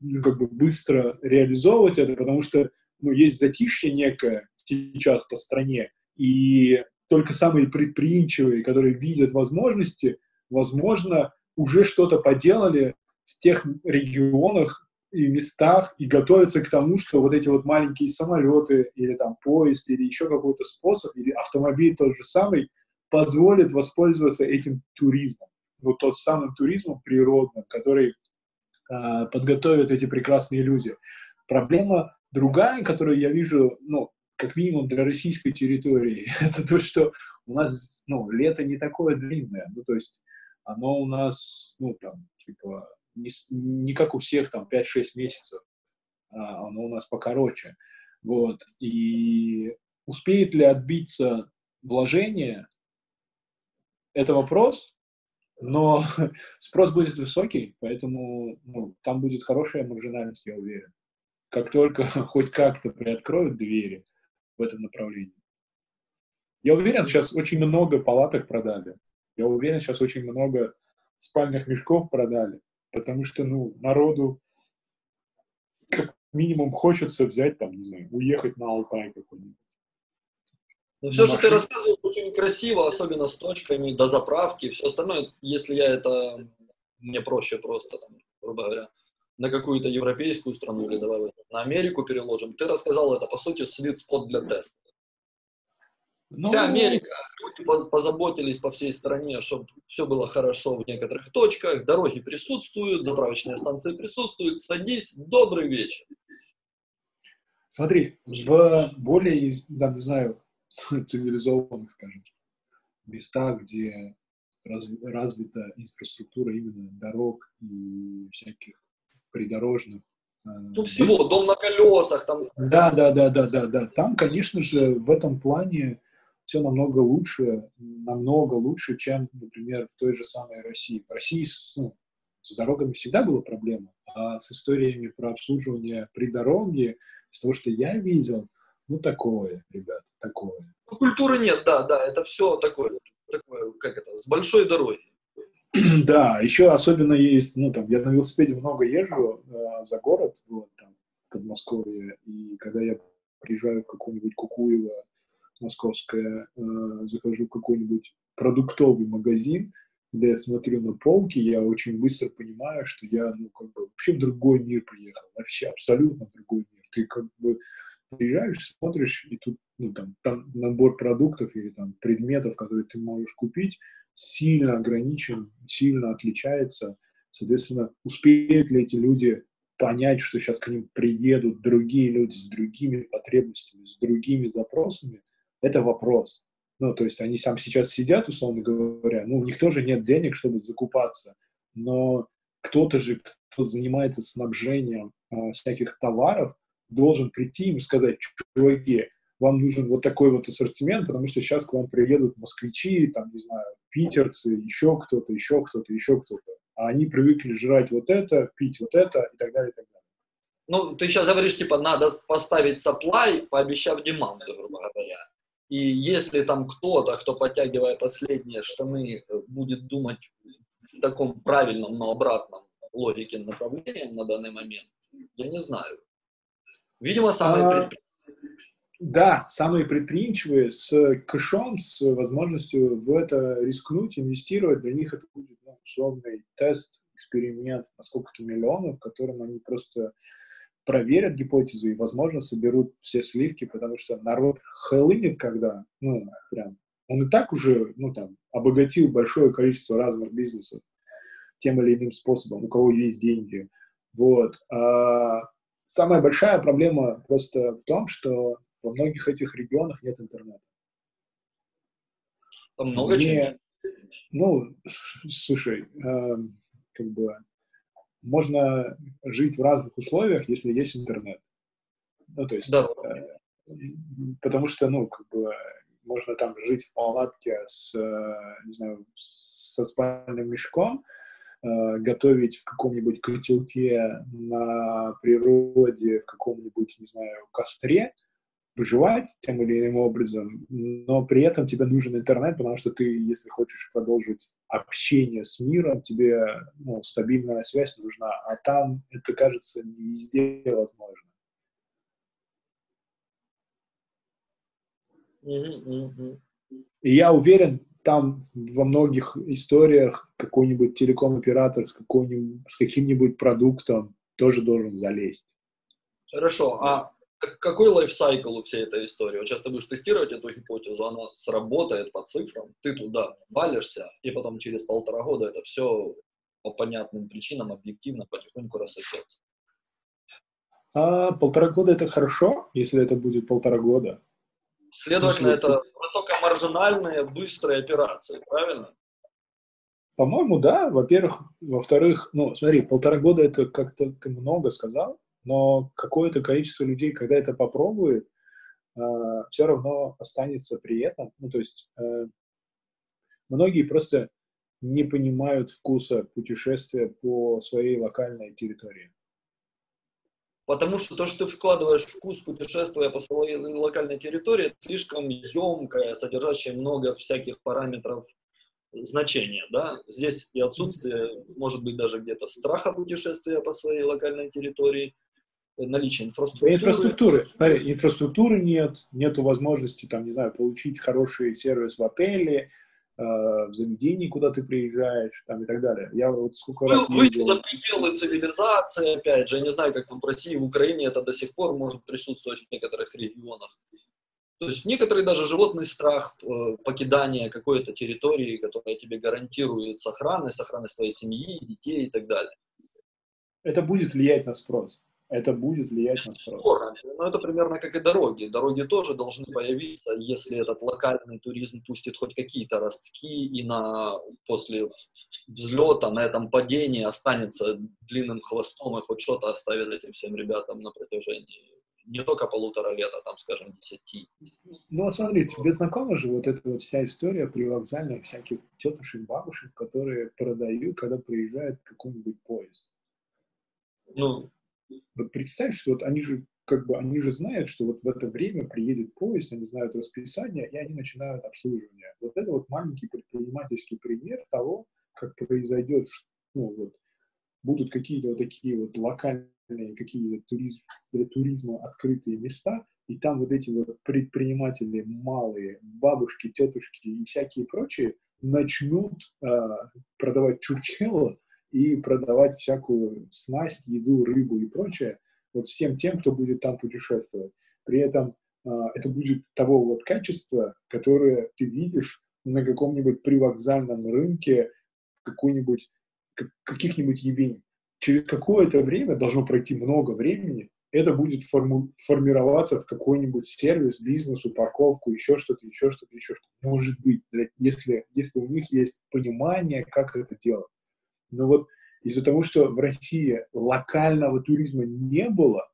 ну, как бы быстро реализовывать это, потому что ну, есть затишье некое сейчас по стране, и только самые предприимчивые, которые видят возможности, возможно, уже что-то поделали в тех регионах и местах и готовятся к тому, что вот эти вот маленькие самолеты или там поезд или еще какой-то способ, или автомобиль тот же самый, позволит воспользоваться этим туризмом. Ну, тот самым туризмом природным, который э, подготовят эти прекрасные люди. Проблема другая, которую я вижу, ну, как минимум для российской территории, это то, что у нас, ну, лето не такое длинное, ну, то есть оно у нас, ну, там, типа, не, не как у всех, там, 5-6 месяцев, а оно у нас покороче, вот, и успеет ли отбиться вложение, это вопрос, но спрос будет высокий, поэтому ну, там будет хорошая маржинальность, я уверен. Как только хоть как-то приоткроют двери, в этом направлении. Я уверен, сейчас очень много палаток продали. Я уверен, сейчас очень много спальных мешков продали, потому что, ну, народу как минимум хочется взять, там, не знаю, уехать на Алтай какой-нибудь. Ну, все, что ты рассказывал, очень красиво, особенно с точками до заправки, все остальное, если я это, мне проще просто, там, грубо говоря, на какую-то европейскую страну или давай на Америку переложим. Ты рассказал это, по сути, свит спот для теста. Ну, Вся Америка, люди позаботились по всей стране, чтобы все было хорошо в некоторых точках, дороги присутствуют, заправочные станции присутствуют. Садись, добрый вечер. Смотри, в более, да, не знаю, цивилизованных, скажем, местах, где развита инфраструктура именно дорог и всяких придорожных. Э, ну, всего, дом на колесах. Там... Да, да, да, да, да, да. Там, конечно же, в этом плане все намного лучше, намного лучше, чем, например, в той же самой России. В России с, ну, с дорогами всегда была проблема, а с историями про обслуживание при дороге, с того, что я видел, ну, такое, ребят, такое. Ну, культуры нет, да, да, это все такое, такое, как это, с большой дороги. Да, еще особенно есть, ну, там, я на велосипеде много езжу э, за город, вот, там, Подмосковье, и когда я приезжаю в какое-нибудь Кукуево, московское, э, захожу в какой-нибудь продуктовый магазин, где я смотрю на полки, я очень быстро понимаю, что я, ну, как бы, вообще в другой мир приехал, вообще абсолютно в другой мир. Ты, как бы, приезжаешь, смотришь, и тут, ну, там, там набор продуктов или там предметов, которые ты можешь купить, сильно ограничен, сильно отличается. Соответственно, успеют ли эти люди понять, что сейчас к ним приедут другие люди с другими потребностями, с другими запросами, это вопрос. Ну, то есть они там сейчас сидят, условно говоря, ну, у них тоже нет денег, чтобы закупаться, но кто-то же, кто занимается снабжением э, всяких товаров, должен прийти им и сказать, чуваки, вам нужен вот такой вот ассортимент, потому что сейчас к вам приедут москвичи, там, не знаю, питерцы, еще кто-то, еще кто-то, еще кто-то. А они привыкли жрать вот это, пить вот это и так далее, и так далее. Ну, ты сейчас говоришь, типа, надо поставить supply, пообещав деманду, грубо говоря. И если там кто-то, кто подтягивает последние штаны, будет думать в таком правильном, но обратном логике направлении на данный момент, я не знаю. Видимо, самые а... Да, самые предприимчивые с кэшом, с возможностью в это рискнуть, инвестировать, для них это будет ну, условный тест, эксперимент на сколько-то миллионов, в котором они просто проверят гипотезу и, возможно, соберут все сливки, потому что народ хэллынет, когда, ну, прям, он и так уже, ну, там, обогатил большое количество разных бизнесов тем или иным способом, у кого есть деньги. Вот. А самая большая проблема просто в том, что во многих этих регионах нет интернета. Там много Мне, Ну, слушай, э, как бы можно жить в разных условиях, если есть интернет. Ну, то есть, да. э, потому что, ну, как бы, можно там жить в палатке с, э, не знаю, со спальным мешком, э, готовить в каком-нибудь котелке на природе, в каком-нибудь, не знаю, костре, выживать тем или иным образом, но при этом тебе нужен интернет, потому что ты, если хочешь продолжить общение с миром, тебе ну, стабильная связь нужна, а там это, кажется, не везде возможно. И я уверен, там во многих историях какой-нибудь телеком-оператор с, с каким-нибудь продуктом тоже должен залезть. Хорошо, а какой лайфсайкл у всей этой истории? Вот сейчас ты будешь тестировать эту гипотезу, она сработает по цифрам, ты туда валишься, и потом через полтора года это все по понятным причинам объективно потихоньку рассосется. А, полтора года это хорошо, если это будет полтора года. Следовательно, если... это высокомаржинальные, быстрые операции, правильно? По-моему, да. Во-первых, во-вторых, ну, смотри, полтора года это как-то ты много сказал, но какое-то количество людей, когда это попробует, э, все равно останется при этом. Ну, то есть э, многие просто не понимают вкуса путешествия по своей локальной территории. Потому что то, что ты вкладываешь вкус путешествия по своей локальной территории, слишком емкое, содержащее много всяких параметров значения. Да? Здесь и отсутствие, может быть, даже где-то страха путешествия по своей локальной территории, наличие инфраструктуры. Инфраструктуры. Смотри, инфраструктуры нет, нету возможности, там, не знаю, получить хороший сервис в отеле, э, в заведении, куда ты приезжаешь, там, и так далее. Я вот сколько раз ездил... за пределы цивилизации, опять же, я не знаю, как там в России, в Украине это до сих пор может присутствовать в некоторых регионах. То есть некоторый даже животный страх э, покидания какой-то территории, которая тебе гарантирует сохранность, сохранность твоей семьи, детей и так далее. Это будет влиять на спрос это будет влиять на спрос. Но ну, это примерно как и дороги. Дороги тоже должны появиться, если этот локальный туризм пустит хоть какие-то ростки, и на, после взлета на этом падении останется длинным хвостом, и хоть что-то оставит этим всем ребятам на протяжении не только полутора лет, а там, скажем, десяти. Ну, вот смотри, тебе знакома же вот эта вот вся история при вокзальных всяких тетушек, бабушек, которые продают, когда приезжает какой-нибудь поезд? Ну, вот представь, что вот они же как бы они же знают, что вот в это время приедет поезд, они знают расписание, и они начинают обслуживание. Вот это вот маленький предпринимательский пример того, как произойдет, ну вот, будут какие-то вот такие вот локальные какие-то туризм, для туризма открытые места, и там вот эти вот предприниматели малые, бабушки, тетушки и всякие прочие начнут э, продавать чурчхелло и продавать всякую снасть, еду, рыбу и прочее вот всем тем, кто будет там путешествовать. При этом э, это будет того вот качества, которое ты видишь на каком-нибудь привокзальном рынке какой-нибудь, каких-нибудь ебень. Через какое-то время, должно пройти много времени, это будет форму, формироваться в какой-нибудь сервис, бизнес, упаковку, еще что-то, еще что-то, еще что-то. Может быть, если, если у них есть понимание, как это делать. Но вот из-за того, что в России локального туризма не было,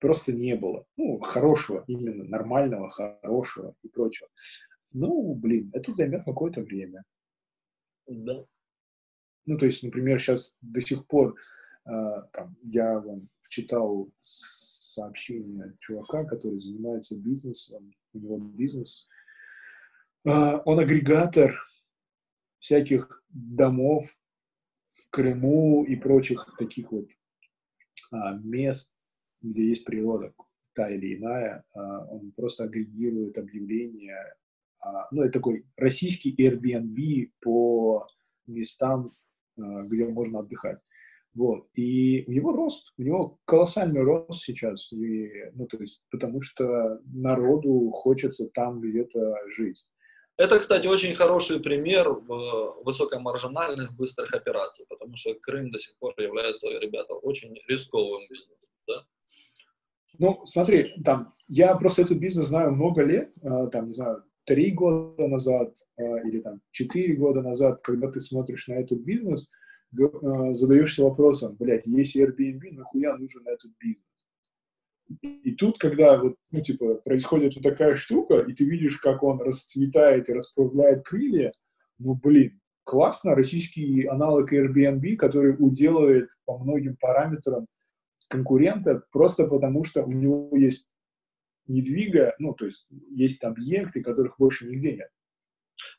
просто не было. Ну, хорошего, именно нормального, хорошего и прочего. Ну, блин, это займет какое-то время. Да. Ну, то есть, например, сейчас до сих пор э, там, я вам читал сообщение чувака, который занимается бизнесом, у него бизнес. Э, он агрегатор всяких домов в Крыму и прочих таких вот а, мест, где есть природа, та или иная, а, он просто агрегирует объявления. А, ну, это такой российский Airbnb по местам, а, где можно отдыхать. Вот. И у него рост, у него колоссальный рост сейчас, и, ну, то есть, потому что народу хочется там где-то жить. Это, кстати, очень хороший пример высокомаржинальных быстрых операций, потому что Крым до сих пор является, ребята, очень рисковым бизнесом. Да? Ну, смотри, там, я просто этот бизнес знаю много лет, а, там, не знаю, три года назад а, или там четыре года назад, когда ты смотришь на этот бизнес, задаешься вопросом, блядь, есть Airbnb, нахуя нужен этот бизнес? И тут, когда вот, ну, типа, происходит вот такая штука, и ты видишь, как он расцветает и расправляет крылья, ну, блин, классно, российский аналог Airbnb, который уделывает по многим параметрам конкурента просто потому, что у него есть недвига, ну, то есть есть объекты, которых больше нигде нет.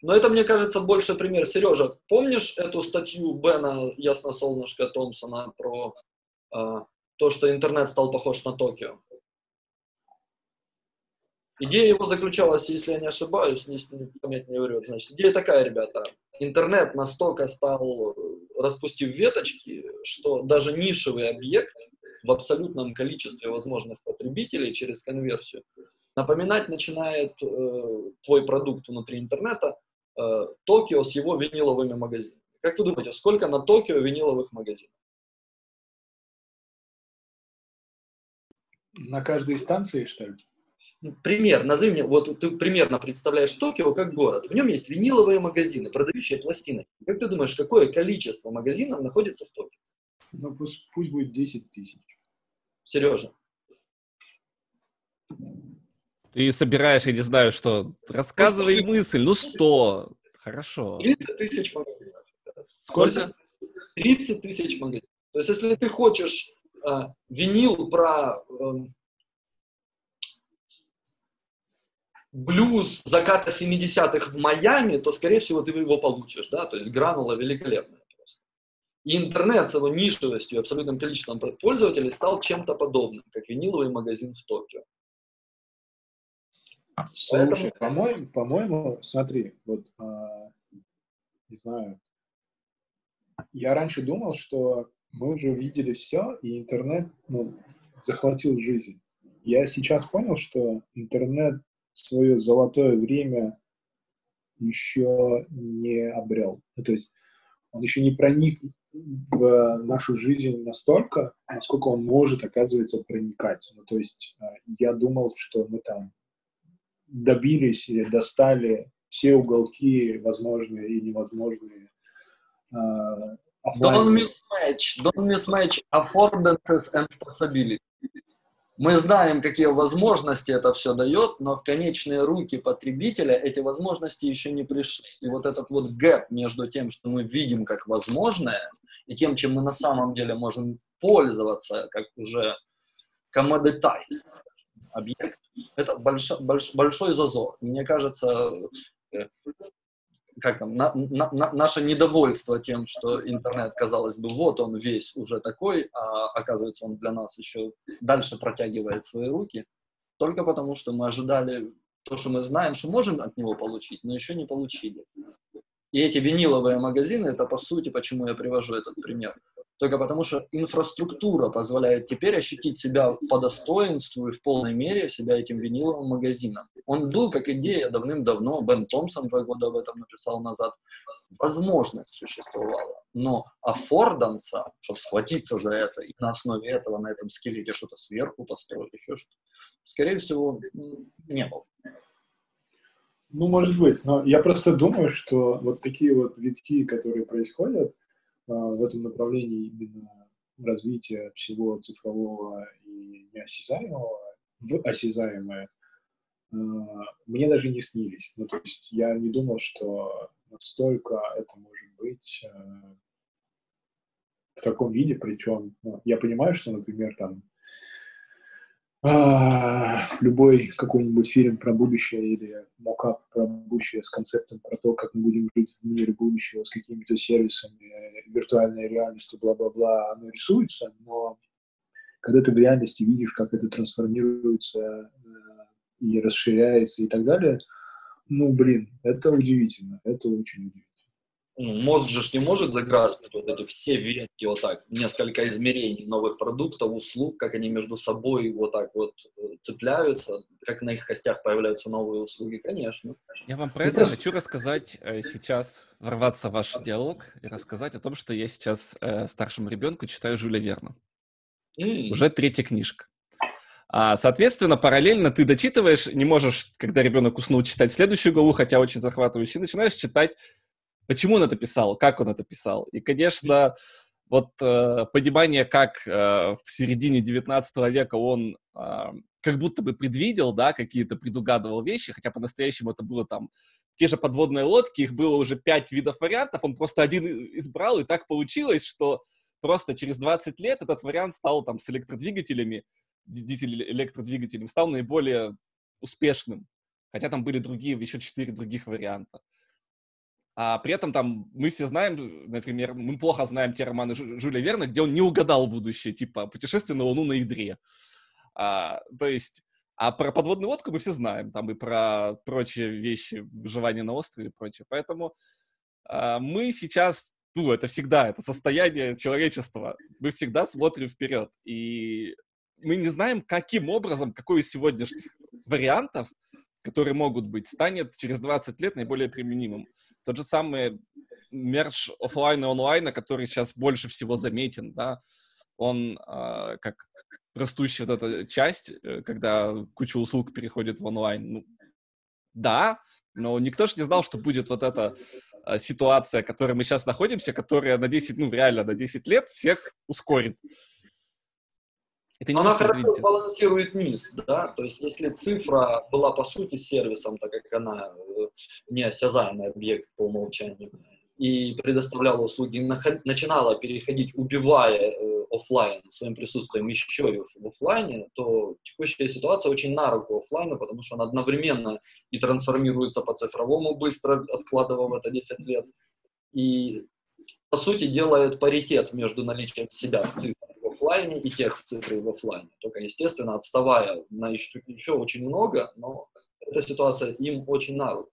Но это, мне кажется, больше пример. Сережа, помнишь эту статью Бена Ясно-Солнышко Томпсона про э, то, что интернет стал похож на Токио? Идея его заключалась, если я не ошибаюсь, если память не врет, значит, идея такая, ребята. Интернет настолько стал, распустив веточки, что даже нишевый объект в абсолютном количестве возможных потребителей через конверсию напоминать начинает э, твой продукт внутри интернета э, Токио с его виниловыми магазинами. Как вы думаете, сколько на Токио виниловых магазинов? На каждой станции, что ли? Ну, пример, назови мне, вот ты примерно представляешь Токио как город. В нем есть виниловые магазины, продающие пластины. Как ты думаешь, какое количество магазинов находится в Токио? Ну, пусть, пусть будет 10 тысяч. Сережа. Ты собираешь, я не знаю, что. Рассказывай мысль. Ну, 100. Хорошо. 30 тысяч магазинов. Сколько? 30 тысяч магазинов. То есть, если ты хочешь э, винил про э, блюз заката 70-х в Майами, то, скорее всего, ты его получишь, да, то есть гранула великолепная просто. И интернет с его нишевостью и абсолютным количеством пользователей стал чем-то подобным, как виниловый магазин в Токио. Слушай, Поэтому... по-моему, по-моему, смотри, вот, а, не знаю, я раньше думал, что мы уже увидели все, и интернет ну, захватил жизнь. Я сейчас понял, что интернет свое золотое время еще не обрел. Ну, то есть он еще не проник в нашу жизнь настолько, насколько он может, оказывается, проникать. Ну, то есть а, я думал, что мы там добились или достали все уголки возможные и невозможные. Don't mismatch, don't mismatch affordances and possibility. Мы знаем, какие возможности это все дает, но в конечные руки потребителя эти возможности еще не пришли. И вот этот вот гэп между тем, что мы видим как возможное, и тем, чем мы на самом деле можем пользоваться, как уже commoditized объект, это больш, больш, большой зазор. Мне кажется, э, как там, на, на, на, наше недовольство тем, что интернет, казалось бы, вот он весь уже такой, а оказывается, он для нас еще дальше протягивает свои руки, только потому, что мы ожидали то, что мы знаем, что можем от него получить, но еще не получили. И эти виниловые магазины, это по сути, почему я привожу этот пример только потому что инфраструктура позволяет теперь ощутить себя по достоинству и в полной мере себя этим виниловым магазином. Он был как идея давным-давно, Бен Томпсон два года об этом написал назад. Возможность существовала, но аффорданса, чтобы схватиться за это и на основе этого, на этом скелете что-то сверху построить, еще что-то, скорее всего, не было. Ну, может быть, но я просто думаю, что вот такие вот витки, которые происходят, в этом направлении именно развития всего цифрового и неосязаемого в осязаемое а, мне даже не снились. Ну, то есть я не думал, что настолько это может быть а, в таком виде, причем ну, я понимаю, что, например, там а, любой какой-нибудь фильм про будущее или мокап про будущее с концептом про то, как мы будем жить в мире будущего с какими-то сервисами, виртуальной реальностью, бла-бла-бла, оно рисуется, но когда ты в реальности видишь, как это трансформируется э, и расширяется и так далее, ну, блин, это удивительно, это очень удивительно ну, мозг же не может заграспить вот эти все ветки вот так, несколько измерений новых продуктов, услуг, как они между собой вот так вот э, цепляются, как на их костях появляются новые услуги, конечно. Я вам про это просто... хочу рассказать э, сейчас, ворваться в ваш диалог и рассказать о том, что я сейчас э, старшему ребенку читаю Жюля Верна. Mm. Уже третья книжка. А, соответственно, параллельно ты дочитываешь, не можешь, когда ребенок уснул, читать следующую главу, хотя очень захватывающий, начинаешь читать почему он это писал, как он это писал. И, конечно, вот э, понимание, как э, в середине 19 века он э, как будто бы предвидел, да, какие-то предугадывал вещи, хотя по-настоящему это было там те же подводные лодки, их было уже пять видов вариантов, он просто один избрал, и так получилось, что просто через 20 лет этот вариант стал там с электродвигателями, электродвигателем, стал наиболее успешным. Хотя там были другие, еще четыре других варианта. А при этом там мы все знаем, например, мы плохо знаем те романы Жюля Верна, где он не угадал будущее, типа «Путешествие на Луну на ядре». А, то есть, а про подводную лодку мы все знаем, там и про прочие вещи, выживание на острове и прочее. Поэтому а, мы сейчас, ну, это всегда, это состояние человечества. Мы всегда смотрим вперед. И мы не знаем, каким образом, какой из сегодняшних вариантов, которые могут быть, станет через 20 лет наиболее применимым. Тот же самый мерж офлайна и онлайна, который сейчас больше всего заметен, да, он э, как растущая вот эта часть, э, когда куча услуг переходит в онлайн. Ну, да, но никто же не знал, что будет вот эта э, ситуация, в которой мы сейчас находимся, которая на 10, ну, реально на 10 лет всех ускорит. Это Она хорошо видите. балансирует низ, да, то есть если цифра была по сути сервисом, так как она э, неосязаемый объект по умолчанию, и предоставляла услуги, начинала переходить, убивая э, офлайн своим присутствием еще и в офлайне, то текущая ситуация очень на руку офлайну, потому что он одновременно и трансформируется по цифровому быстро, откладывая это 10 лет, и по сути делает паритет между наличием себя в цифре в офлайне и тех в цифре в офлайне. Только, естественно, отставая на еще, еще очень много, но эта ситуация им очень на руку.